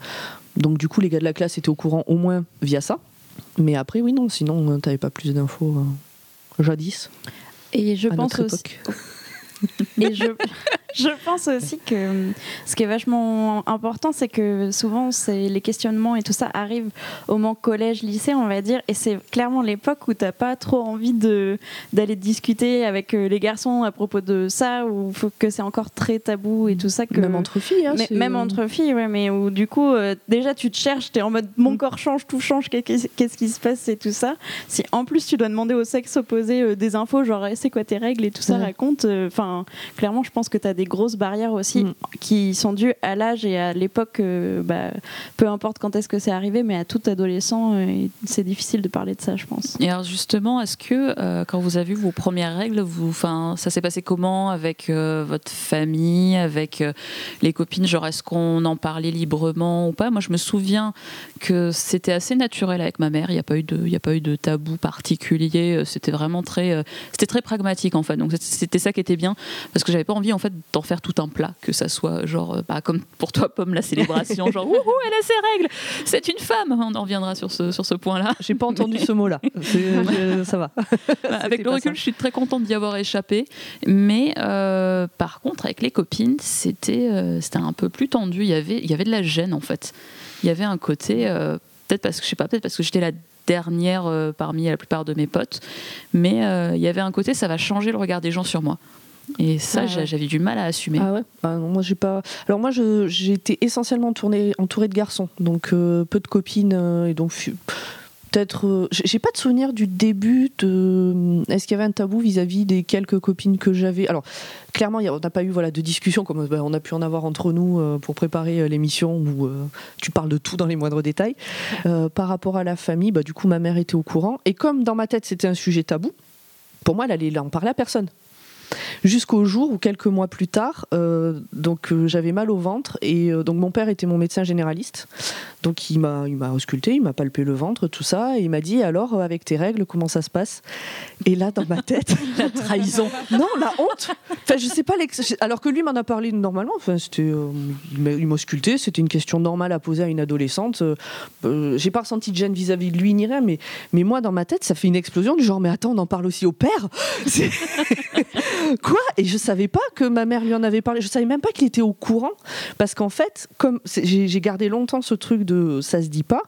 C: Donc, du coup, les gars de la classe étaient au courant au moins via ça. Mais après, oui, non, sinon, tu n'avais pas plus d'infos euh, jadis,
G: Et je
C: à
G: pense
C: notre
G: aussi. Et je, je pense aussi que ce qui est vachement important, c'est que souvent, c'est les questionnements et tout ça arrivent au moment collège, lycée, on va dire. Et c'est clairement l'époque où t'as pas trop envie d'aller discuter avec euh, les garçons à propos de ça, ou que c'est encore très tabou et tout ça. Que,
C: Même entre filles. hein,
G: mais- même entre filles, ouais, mais où du coup, euh, déjà tu te cherches, t'es en mode mon corps change, tout change, qu'est- qu'est- qu'est-ce qui se passe et tout ça. Si en plus tu dois demander au sexe opposé euh, des infos, genre eh, c'est quoi tes règles et tout ça,
C: Ouais.
G: raconte. euh, Enfin, clairement, je pense que t'as des grosses barrières aussi
C: Mm.
G: qui sont dues à l'âge et à l'époque, euh, bah, peu importe quand est-ce que c'est arrivé, mais à tout adolescent, euh, c'est difficile de parler de ça, je pense.
E: Et alors justement, est-ce que euh, quand vous avez vu vos premières règles, vous, ça s'est passé comment avec votre famille, avec les copines? Genre, est-ce qu'on en parlait librement ou pas? Moi, je me souviens que c'était assez naturel avec ma mère. Il n'y a pas eu de, y a pas eu de tabou particulier. C'était vraiment très, c'était très pragmatique en fait. Donc c'était ça qui était bien parce que j'avais pas envie en fait d'en faire tout un plat, que ça soit genre, euh, bah, comme pour toi, pomme, la célébration, genre, wouhou, elle a ses règles, c'est une femme. On en reviendra sur ce, sur ce point-là.
C: J'ai pas entendu ce mot-là. Je- ça va.
E: Bah, avec le recul,
C: ça.
E: je suis très contente d'y avoir échappé. Mais euh, par contre, avec les copines, c'était euh, c'était un peu plus tendu. Il y, avait, il y avait de la gêne, en fait. Il y avait un côté, euh, peut-être parce que, je sais pas, peut-être parce que j'étais la dernière euh, parmi la plupart de mes potes, mais euh, il y avait un côté, ça va changer le regard des gens sur moi. Et ça,
F: Ah ouais.
E: j'avais du mal à assumer.
C: Ah ouais Ah non, moi j'ai pas. Alors moi j'ai été essentiellement tournée, entourée de garçons, donc euh, peu de copines euh, et donc peut-être. Euh, j'ai pas de souvenir du début de. Est-ce qu'il y avait un tabou vis-à-vis des quelques copines que j'avais? Alors, clairement, on n'a pas eu voilà, de discussion comme ben, on a pu en avoir entre nous euh, pour préparer euh, l'émission où tu parles de tout dans les moindres détails. par rapport à la famille, bah, du coup, ma mère était au courant. Et comme dans ma tête, c'était un sujet tabou, pour moi, elle allait en parler à personne. Jusqu'au jour où quelques mois plus tard, euh, donc euh, j'avais mal au ventre et euh, donc mon père était mon médecin généraliste, donc il m'a il m'a ausculté, il m'a palpé le ventre, tout ça, et il m'a dit alors avec tes règles comment ça se passe? Et là dans ma tête,
E: la trahison,
C: non la honte. Enfin je sais pas alors que lui m'en a parlé normalement. Enfin c'était il m'a ausculté, c'était une question normale à poser à une adolescente. J'ai pas ressenti de gêne vis-à-vis de lui ni rien, mais mais moi dans ma tête ça fait une explosion du genre mais attends on en parle aussi au père? Quoi? Et je savais pas que ma mère lui en avait parlé. Je savais même pas qu'il était au courant. Parce qu'en fait, comme j'ai gardé longtemps ce truc de ça se dit pas,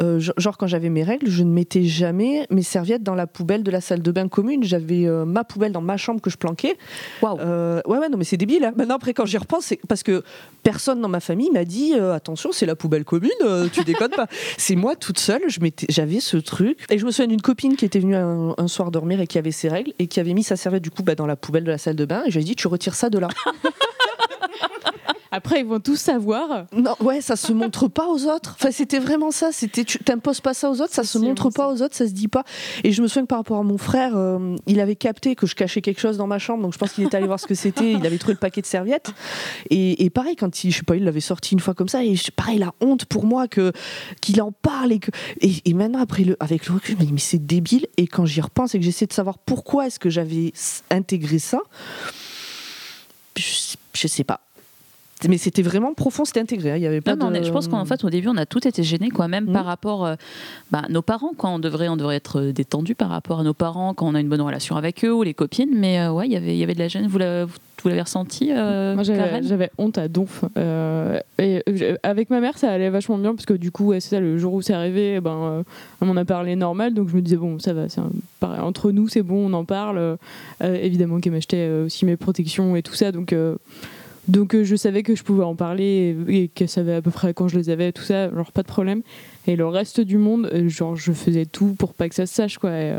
C: euh, genre quand j'avais mes règles, je ne mettais jamais mes serviettes dans la poubelle de la salle de bain commune. J'avais euh, ma poubelle dans ma chambre que je planquais.
E: Waouh
C: euh, Ouais, ouais, non, mais c'est débile. Hein. Maintenant, après, quand j'y repense, c'est parce que personne dans ma famille m'a dit attention, c'est la poubelle commune, tu déconnes pas. c'est moi toute seule, j'avais ce truc. Et je me souviens d'une copine qui était venue un, un, soir dormir et qui avait ses règles et qui avait mis sa serviette du coup bah, dans la poubelle de la salle de bain et je lui ai dit tu retires ça de là.
F: Après, ils vont tous savoir.
C: Non, ouais, ça se montre pas aux autres. Enfin, c'était vraiment ça. C'était, tu t'imposes pas ça aux autres, ça se montre pas aux autres, ça se dit pas. Et je me souviens que par rapport à mon frère, euh, il avait capté que je cachais quelque chose dans ma chambre, donc je pense qu'il était allé voir ce que c'était. Il avait trouvé le paquet de serviettes. Et, pareil, quand il, je sais pas, il l'avait sorti une fois comme ça. Et pareil, la honte pour moi que qu'il en parle et que. Et, maintenant, après le, avec le recul, je me dis mais c'est débile. Et quand j'y repense et que j'essaie de savoir pourquoi est-ce que j'avais intégré ça, je, je sais pas mais c'était vraiment profond, c'était intégré. Hein. Il y avait pas
E: de... je pense qu'en fait, au début, on a tout été gêné, quoi, même par mmh. rapport à euh, bah, nos parents, quand on devrait, on devrait être euh, détendu par rapport à nos parents, quand on a une bonne relation avec eux ou les copines. Mais euh, ouais, il y avait, il y avait de la gêne. Vous l'avez ressenti
F: Moi, j'avais honte à donf. et avec ma mère, ça allait vachement bien parce que du coup, c'est ça. Le jour où c'est arrivé, eh ben, on m'en a parlé normal, donc je me disais bon, ça va. Un, entre nous, c'est bon, on en parle. évidemment qu'elle m'achetait aussi mes protections et tout ça, donc. Donc euh, je savais que je pouvais en parler et, qu'elle savait à peu près quand je les avais, tout ça, genre pas de problème. Et le reste du monde, euh, genre je faisais tout pour pas que ça se sache quoi. Et,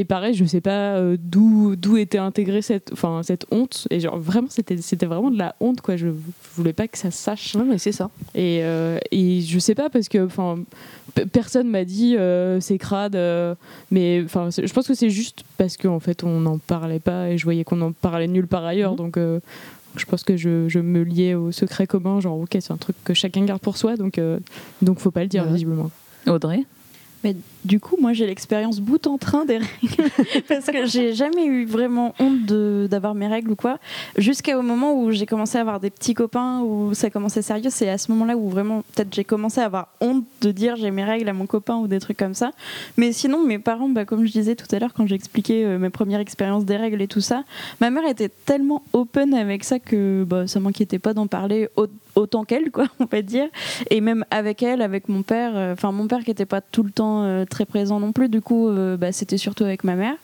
F: euh, pareil, je sais pas d'où d'où était intégrée cette, enfin cette honte. Et genre vraiment, c'était c'était vraiment de la honte quoi. Je, voulais pas que ça se sache.
C: Non mais c'est ça.
F: Et et je sais pas parce que enfin personne m'a dit c'est crade. mais enfin je pense que c'est juste parce qu'en fait on n'en parlait pas et je voyais qu'on en parlait nulle part ailleurs. Mmh. Donc je pense que je, me liais au secret commun, genre ok, c'est un truc que chacun garde pour soi, donc euh, donc faut pas le dire visiblement.
E: Audrey?
G: Mais du coup, moi, j'ai l'expérience bout en train des règles parce que j'ai jamais eu vraiment honte d'avoir mes règles ou quoi. Jusqu'au moment où j'ai commencé à avoir des petits copains où ça commençait sérieux, c'est à ce moment-là où vraiment peut-être j'ai commencé à avoir honte de dire j'ai mes règles à mon copain ou des trucs comme ça. Mais sinon, mes parents, bah, comme je disais tout à l'heure quand j'expliquais euh, mes premières expériences des règles et tout ça, ma mère était tellement open avec ça que bah, ça m'inquiétait pas d'en parler autant qu'elle, quoi, on va dire. Et même avec elle, avec mon père, euh, enfin mon père qui était pas tout le temps euh, très présent non plus, du coup, euh, bah, c'était surtout avec ma mère.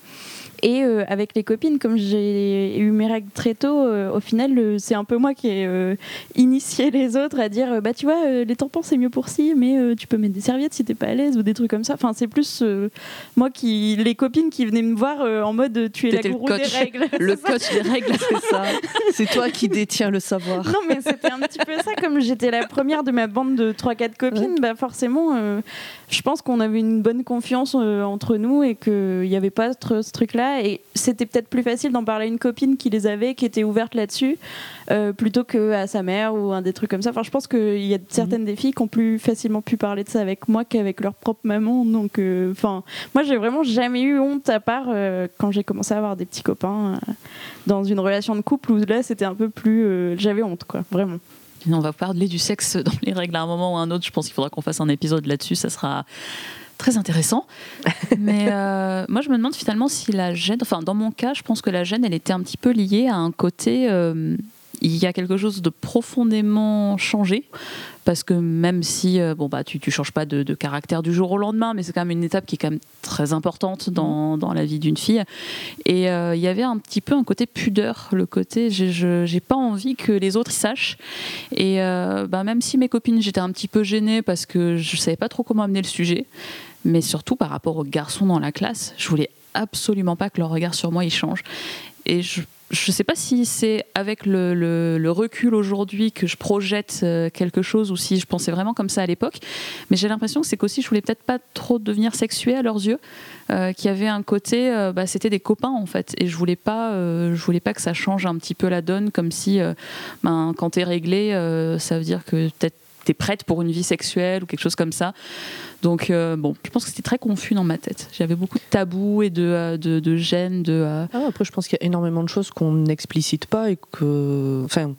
G: Et euh, avec les copines, comme j'ai eu mes règles très tôt, euh, au final, c'est un peu moi qui ai euh, initié les autres à dire bah tu vois, les tampons c'est mieux pour si, mais tu peux mettre des serviettes si t'es pas à l'aise ou des trucs comme ça. Enfin, c'est plus moi qui. Les copines qui venaient me voir en mode tu es la gourou des règles.
E: Le coach des règles, c'est ça.
C: C'est toi qui détiens le savoir.
G: Non, mais c'était un petit peu ça. Comme j'étais la première de ma bande de 3-4 copines, bah forcément, je pense qu'on avait une bonne confiance entre nous et qu'il n'y avait pas ce truc-là et c'était peut-être plus facile d'en parler à une copine qui les avait, qui était ouverte là-dessus, euh, plutôt qu'à sa mère ou un des trucs comme ça. Enfin, je pense qu'il y a certaines mhm. des filles qui ont plus facilement pu parler de ça avec moi qu'avec leur propre maman. Donc, euh, enfin, moi, j'ai vraiment jamais eu honte à part euh, quand j'ai commencé à avoir des petits copains dans une relation de couple où là, c'était un peu plus. j'avais honte, quoi, vraiment.
E: On va parler du sexe dans les règles à un moment ou à un autre. Je pense qu'il faudra qu'on fasse un épisode là-dessus. Ça sera très intéressant. Mais euh, moi, je me demande finalement si la gêne, enfin, dans mon cas, je pense que la gêne, elle était un petit peu liée à un côté. Euh, il y a quelque chose de profondément changé parce que même si euh, bon bah tu tu changes pas de, caractère du jour au lendemain mais c'est quand même une étape qui est quand même très importante dans, dans la vie d'une fille et il y avait un petit peu un côté pudeur le côté je j'ai pas envie que les autres y sachent et bah, même si mes copines j'étais un petit peu gênée parce que je savais pas trop comment amener le sujet mais surtout par rapport aux garçons dans la classe. Je voulais absolument pas que leur regard sur moi il change. Et je ne sais pas si c'est avec le, recul aujourd'hui que je projette euh, quelque chose ou si je pensais vraiment comme ça à l'époque. Mais j'ai l'impression que c'est qu'aussi je voulais peut-être pas trop devenir sexuée à leurs yeux, euh, qu'il y avait un côté, euh, bah, c'était des copains en fait, et je voulais je voulais pas que ça change un petit peu la donne, comme si, ben, quand tu es réglé, ça veut dire que peut-être prête pour une vie sexuelle ou quelque chose comme ça. Donc, euh, bon, je pense que c'était très confus dans ma tête. J'avais beaucoup de tabous et de, euh, de. De, euh,
C: ah, après, je pense qu'il y a énormément de choses qu'on n'explicite pas et que. Enfin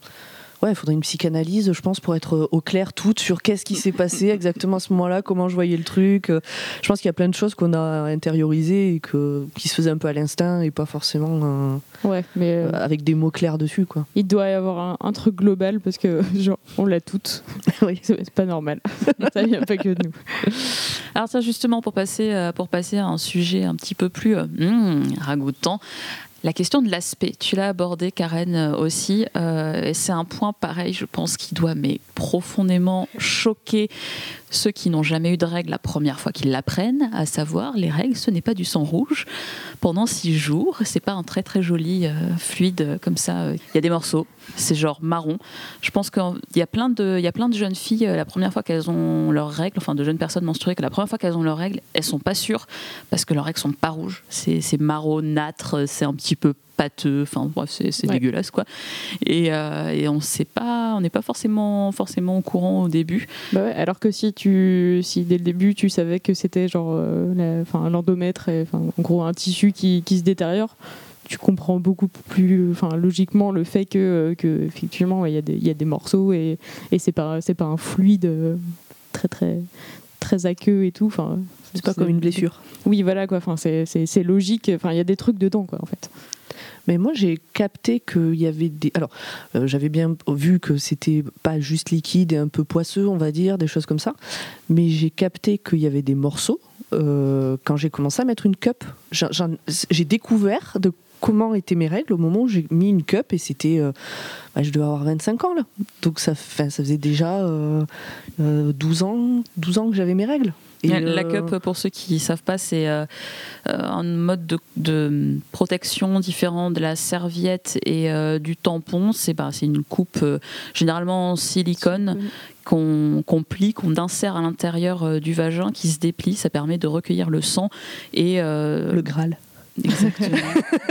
C: ouais, il faudrait une psychanalyse, je pense, pour être au clair toutes sur qu'est-ce qui s'est passé exactement à ce moment-là, comment je voyais le truc. Je pense qu'il y a plein de choses qu'on a intériorisées et que, qui se faisaient un peu à l'instinct et pas forcément
F: ouais, mais
C: euh, avec des mots clairs dessus. Quoi.
F: Il doit y avoir un, truc global parce que genre, on l'a toutes. oui. C'est pas normal. ça vient pas que de nous.
E: Alors ça justement pour passer, euh, pour passer à un sujet un petit peu plus euh, hmm, ragoûtant, la question de l'aspect, tu l'as abordé, Karen, euh, aussi. Euh, c'est un point pareil, je pense, qui doit mais profondément choquer ceux qui n'ont jamais eu de règles la première fois qu'ils l'apprennent, à savoir les règles, ce n'est pas du sang rouge. Pendant six jours, c'est pas un très très joli euh, fluide comme ça. Il y a des morceaux, c'est genre marron. Je pense qu'il y a plein de, il y a plein de jeunes filles la première fois qu'elles ont leurs règles, enfin de jeunes personnes menstruées que la première fois qu'elles ont leurs règles, elles sont pas sûres parce que leurs règles sont pas rouges. C'est marronâtre, c'est un petit peu pâteux, enfin bref, c'est dégueulasse quoi. Et, euh, et on sait pas, on n'est pas forcément forcément au courant au début.
F: Bah ouais, alors que si tu, si dès le début tu savais que c'était genre, euh, enfin l'endomètre, en gros un tissu qui, qui se détériore, tu comprends beaucoup plus enfin logiquement le fait que, euh, que effectivement il y, a des, y a des morceaux et, et c'est pas c'est pas un fluide très très très aqueux et tout enfin
C: c'est pas comme une blessure
F: oui voilà quoi enfin c'est logique enfin il y a des trucs dedans quoi en fait
C: mais moi, j'ai capté qu'il y avait des. Alors, euh, j'avais bien vu que c'était pas juste liquide et un peu poisseux, on va dire, des choses comme ça. Mais j'ai capté qu'il y avait des morceaux. Euh, quand j'ai commencé à mettre une cup, j'ai découvert de comment étaient mes règles au moment où j'ai mis une cup et c'était. Euh, bah, je devais avoir 25 ans là. Donc ça, ça faisait déjà 12, ans, 12 ans que j'avais mes règles.
E: La cup, pour ceux qui ne savent pas, c'est euh, euh, un mode de, protection différent de la serviette et euh, du tampon. C'est bah, une coupe généralement en silicone qu'on plie, qu'on insère à l'intérieur du vagin, qui se déplie. Ça permet de recueillir le sang et
C: le Graal.
E: Exactement.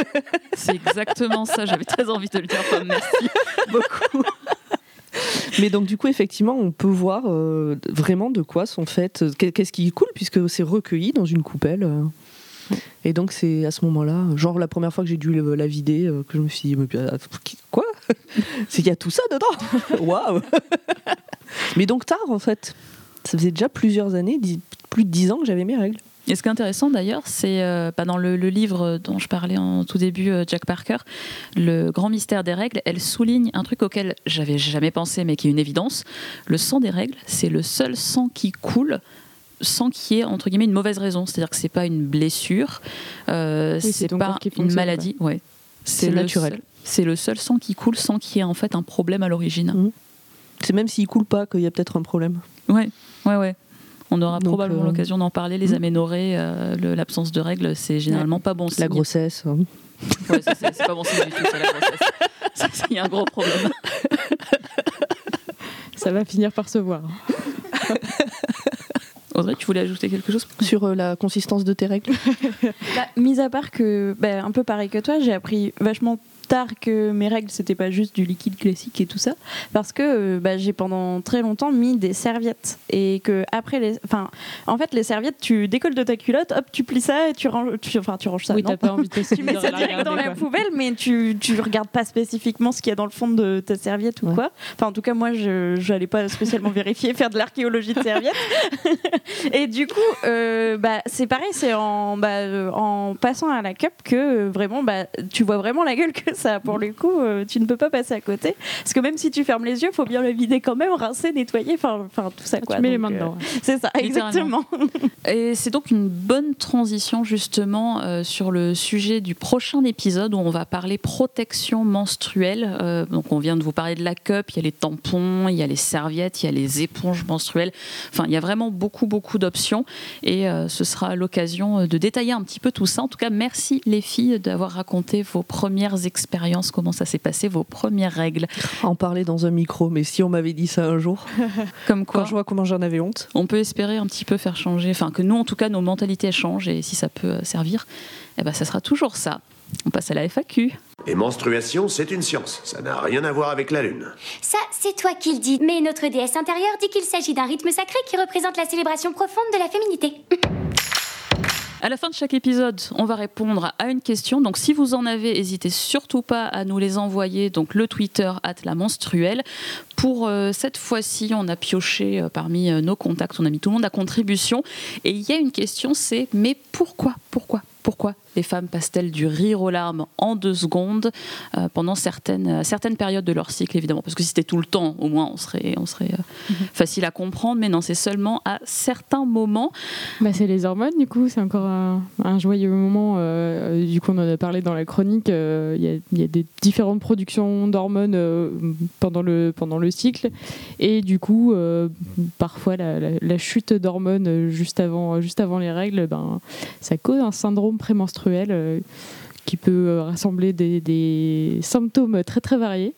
E: c'est exactement ça. J'avais très envie de le dire. Merci beaucoup.
C: Mais donc du coup, effectivement, on peut voir euh, vraiment de quoi sont faites, euh, qu'est-ce qui coule, puisque c'est recueilli dans une coupelle. Euh. Et donc c'est à ce moment-là, genre la première fois que j'ai dû la vider, que je me suis dit, quoi C'est qu'il y a tout ça dedans Waouh Mais donc tard en fait. Ça faisait déjà plusieurs années, plus de dix ans que j'avais mes règles.
E: Et ce qui est intéressant d'ailleurs, c'est euh, bah, dans le, livre dont je parlais en tout début, euh, Jack Parker, Le grand mystère des règles, elle souligne un truc auquel j'avais jamais pensé, mais qui est une évidence. Le sang des règles, c'est le seul sang qui coule sans qu'il y ait entre guillemets une mauvaise raison. C'est-à-dire que c'est pas une blessure, euh, c'est pas une maladie. Ouais.
C: C'est naturel.
E: C'est le seul sang qui coule sans qu'il y ait en fait un problème à l'origine. Mmh.
C: C'est même s'il coule pas qu'il y a peut-être un problème.
E: Ouais, ouais, ouais. On aura probablement euh, l'occasion d'en parler. Les hmm. aménorrhées, euh, l'absence de règles, c'est généralement pas bon signe.
C: La grossesse. Hein.
E: Ouais, c'est pas bon signe du tout, ça, la grossesse. Il y a un gros problème.
F: Ça va finir par se voir.
E: Audrey, tu voulais ajouter quelque chose?
C: Sur euh, la consistance de tes règles?
G: Bah, Mis à part que, bah, un peu pareil que toi, j'ai appris vachement tard que mes règles c'était pas juste du liquide classique et tout ça parce que euh, bah, j'ai pendant très longtemps mis des serviettes. Et que après les enfin en fait les serviettes tu décolles de ta culotte hop tu plies ça et tu ranges tu, enfin tu ranges ça
F: oui, t'as pas envie de
G: tu mets ça direct dans la poubelle mais tu tu regardes pas spécifiquement ce qu'il y a dans le fond de ta serviette ou quoi. Enfin en tout cas moi je j'allais pas spécialement vérifier faire de l'archéologie de serviettes. Et du coup euh, bah c'est pareil c'est en bah, en passant à la cup que vraiment bah tu vois vraiment la gueule que ça, pour le coup, euh, tu ne peux pas passer à côté. Parce que même si tu fermes les yeux, il faut bien le vider quand même, rincer, nettoyer, enfin tout ça. Quoi.
F: Tu mets les mains dedans.
G: C'est ça, exactement.
E: Et c'est donc une bonne transition justement sur le sujet du prochain épisode où on va parler protection menstruelle. donc on vient de vous parler de la cup, il y a les tampons, il y a les serviettes, il y a les éponges menstruelles. Enfin, il y a vraiment beaucoup, beaucoup d'options et ce sera l'occasion de détailler un petit peu tout ça. En tout cas, merci les filles d'avoir raconté vos premières expériences, comment ça s'est passé, vos premières règles.
C: En parler dans un micro, mais si on m'avait dit ça un jour,
E: comme quoi,
C: quand je vois comment j'en avais honte.
E: On peut espérer un petit peu faire changer, enfin que nous en tout cas nos mentalités changent et si ça peut euh, servir, eh ben ça sera toujours ça. On passe à la FAQ.
B: Et menstruation, c'est une science. Ça n'a rien à voir avec la Lune.
I: Ça, c'est toi qui le dis. Mais notre déesse intérieure dit qu'il s'agit d'un rythme sacré qui représente la célébration profonde de la féminité.
E: À la fin de chaque épisode, on va répondre à une question. Donc, si vous en avez, n'hésitez surtout pas à nous les envoyer. Donc, le Twitter at la menstruelle. Pour euh, cette fois-ci, on a pioché euh, parmi euh, nos contacts, on a mis tout le monde à contribution. Et il y a une question, c'est mais pourquoi, pourquoi, pourquoi les femmes passent-elles du rire aux larmes en deux secondes euh, pendant certaines, euh, certaines périodes de leur cycle, évidemment? Parce que si c'était tout le temps, au moins, on serait, on serait euh, mhm. facile à comprendre, mais non, c'est seulement à certains moments.
F: Bah, c'est les hormones, du coup, c'est encore un, joyeux moment. du coup, on en a parlé dans la chronique. Il y, a des différentes productions d'hormones pendant, le, pendant le cycle, et du coup, parfois, la, chute d'hormones juste avant, juste avant les règles, ben, ça cause un syndrome prémenstruel euh, qui peut euh, rassembler des, symptômes très très variés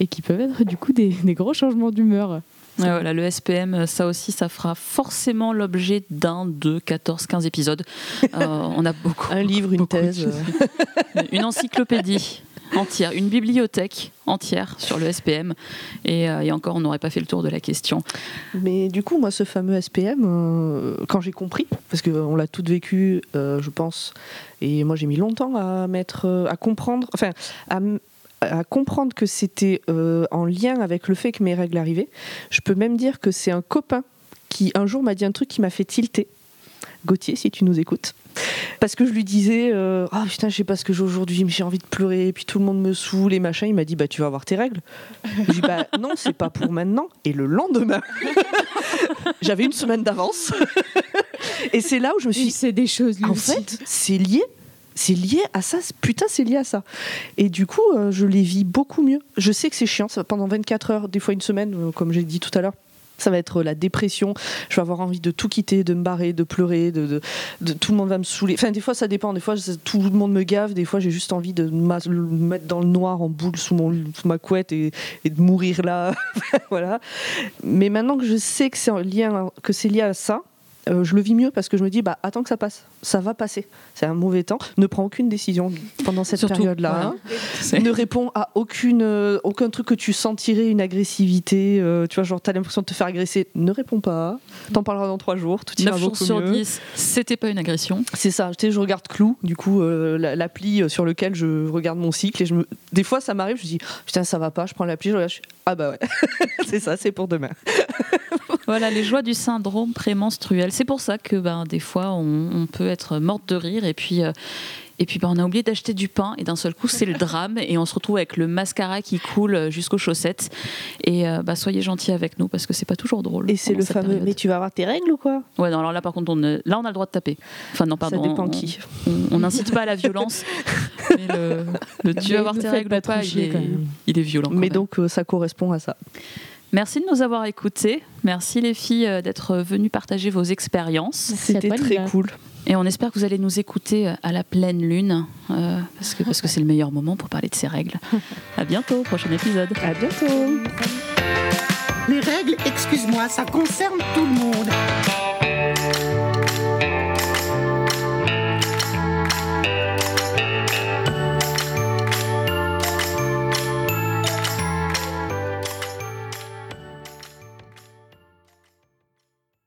F: et qui peuvent être du coup des, gros changements d'humeur.
E: voilà, le SPM, ça aussi, ça fera forcément l'objet d'un, deux, 14, 15 épisodes. Euh, on a beaucoup.
C: Un livre, une thèse.
E: une encyclopédie entière, une bibliothèque entière sur le SPM. Euh, et, encore, on n'aurait pas fait le tour de la question.
C: Mais du coup, moi, ce fameux SPM, euh, quand j'ai compris, parce qu'on l'a toutes vécu, euh, je pense, et moi j'ai mis longtemps à mettre, à comprendre, enfin, à, à comprendre que c'était en lien avec le fait que mes règles arrivaient. Je peux même dire que c'est un copain qui un jour m'a dit un truc qui m'a fait tilter. Gauthier, si tu nous écoutes. Parce que je lui disais, euh, ah putain, je sais pas ce que j'ai aujourd'hui, mais j'ai envie de pleurer, et puis tout le monde me saoule et machin. Il m'a dit, bah tu vas avoir tes règles. Je dis, bah non, c'est pas pour maintenant. Et le lendemain, j'avais une semaine d'avance. et c'est là où je me suis dit,
F: c'est des choses.
C: En fait, c'est lié c'est lié à ça, putain, c'est lié à ça. Et du coup, euh, je les vis beaucoup mieux. Je sais que c'est chiant, ça, pendant 24 heures, des fois une semaine, euh, comme j'ai dit tout à l'heure, ça va être la dépression. Je vais avoir envie de tout quitter, de me barrer, de pleurer, de, de, tout le monde va me saouler. Enfin, des fois, ça dépend. Des fois, tout le monde me gave. Des fois, j'ai juste envie de me mettre dans le noir en boule sous, mon, sous ma couette et, et, de mourir là. voilà. Mais maintenant que je sais que c'est lié, que c'est lié à ça, euh, je le vis mieux parce que je me dis, bah, attends que ça passe, ça va passer. C'est un mauvais temps. Ne prends aucune décision pendant cette période-là. Hein. Ne réponds à aucune, euh, aucun truc que tu sentirais une agressivité. Euh, tu vois, genre, t'as l'impression de te faire agresser. Ne réponds pas. T'en parleras dans trois jours. Tout ira beaucoup
E: sur
C: mieux.
E: 10, c'était pas une agression.
C: C'est ça. Tu sais, je regarde Clou, du coup, l'appli sur lequel je regarde mon cycle. Et je me... des fois, ça m'arrive, je dis, putain, ça va pas. Je prends l'appli, je regarde, je... ah bah ouais. c'est ça, c'est pour demain.
E: voilà, les joies du syndrome prémenstruel. C'est pour ça que ben, des fois, on, peut être morte de rire et puis. Euh, et puis ben, on a oublié d'acheter du pain et d'un seul coup c'est le drame et on se retrouve avec le mascara qui coule jusqu'aux chaussettes. Et euh, bah, soyez gentils avec nous parce que c'est pas toujours drôle.
C: Et c'est le fameux mais tu vas avoir tes règles ou quoi?
E: Ouais non alors là par contre on là on a le droit de taper. Enfin non pardon.
C: Ça dépend qui.
E: On n'incite pas à la violence. mais le, tu vas avoir tes règles ou pas il est, il est, violent.
C: Mais donc euh, ça correspond à ça.
E: Merci de nous avoir écoutés. Merci les filles euh, d'être venues partager vos expériences.
C: C'était très cool.
E: Et on espère que vous allez nous écouter euh, à la pleine lune, euh, parce que parce que c'est le meilleur moment pour parler de ces règles. À bientôt, prochain épisode.
C: À bientôt.
J: Les règles, excuse-moi, ça concerne tout le monde.